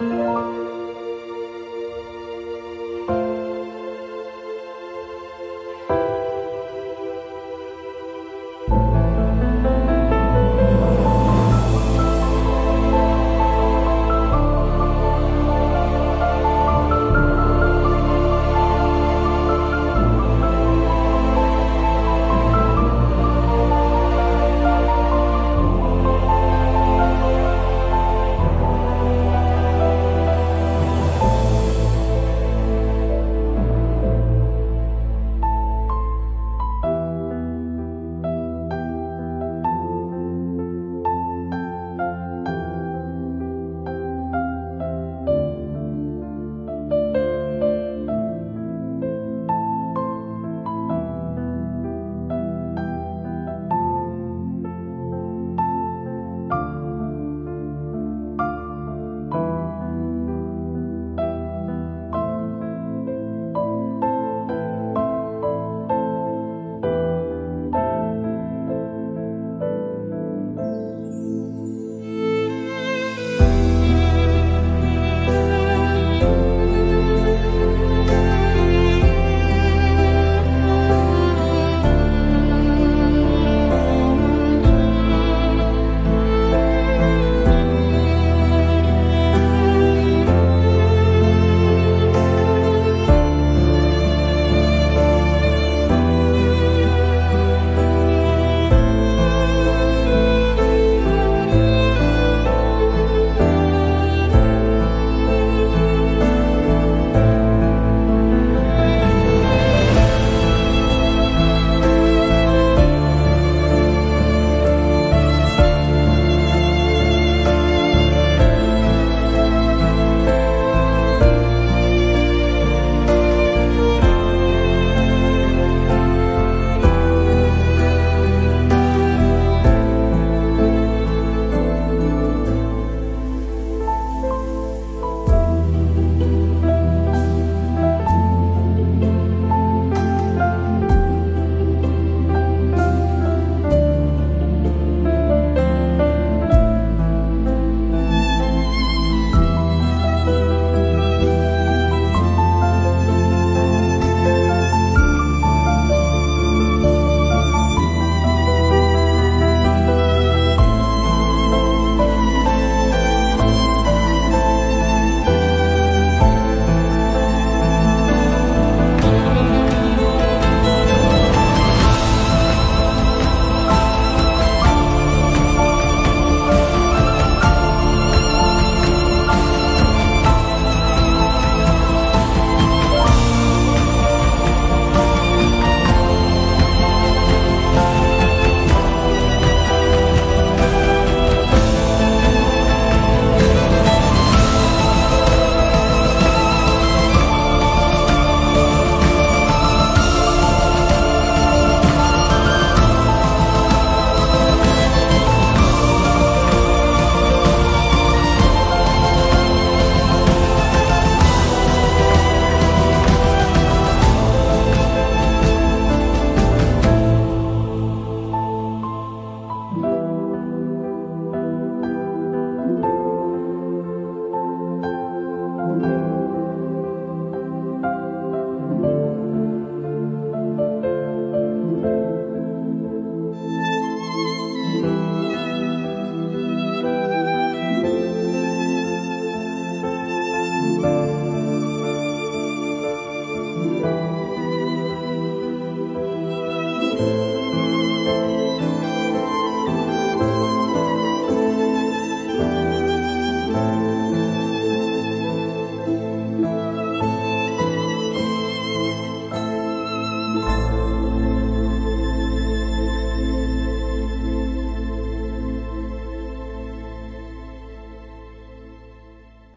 Música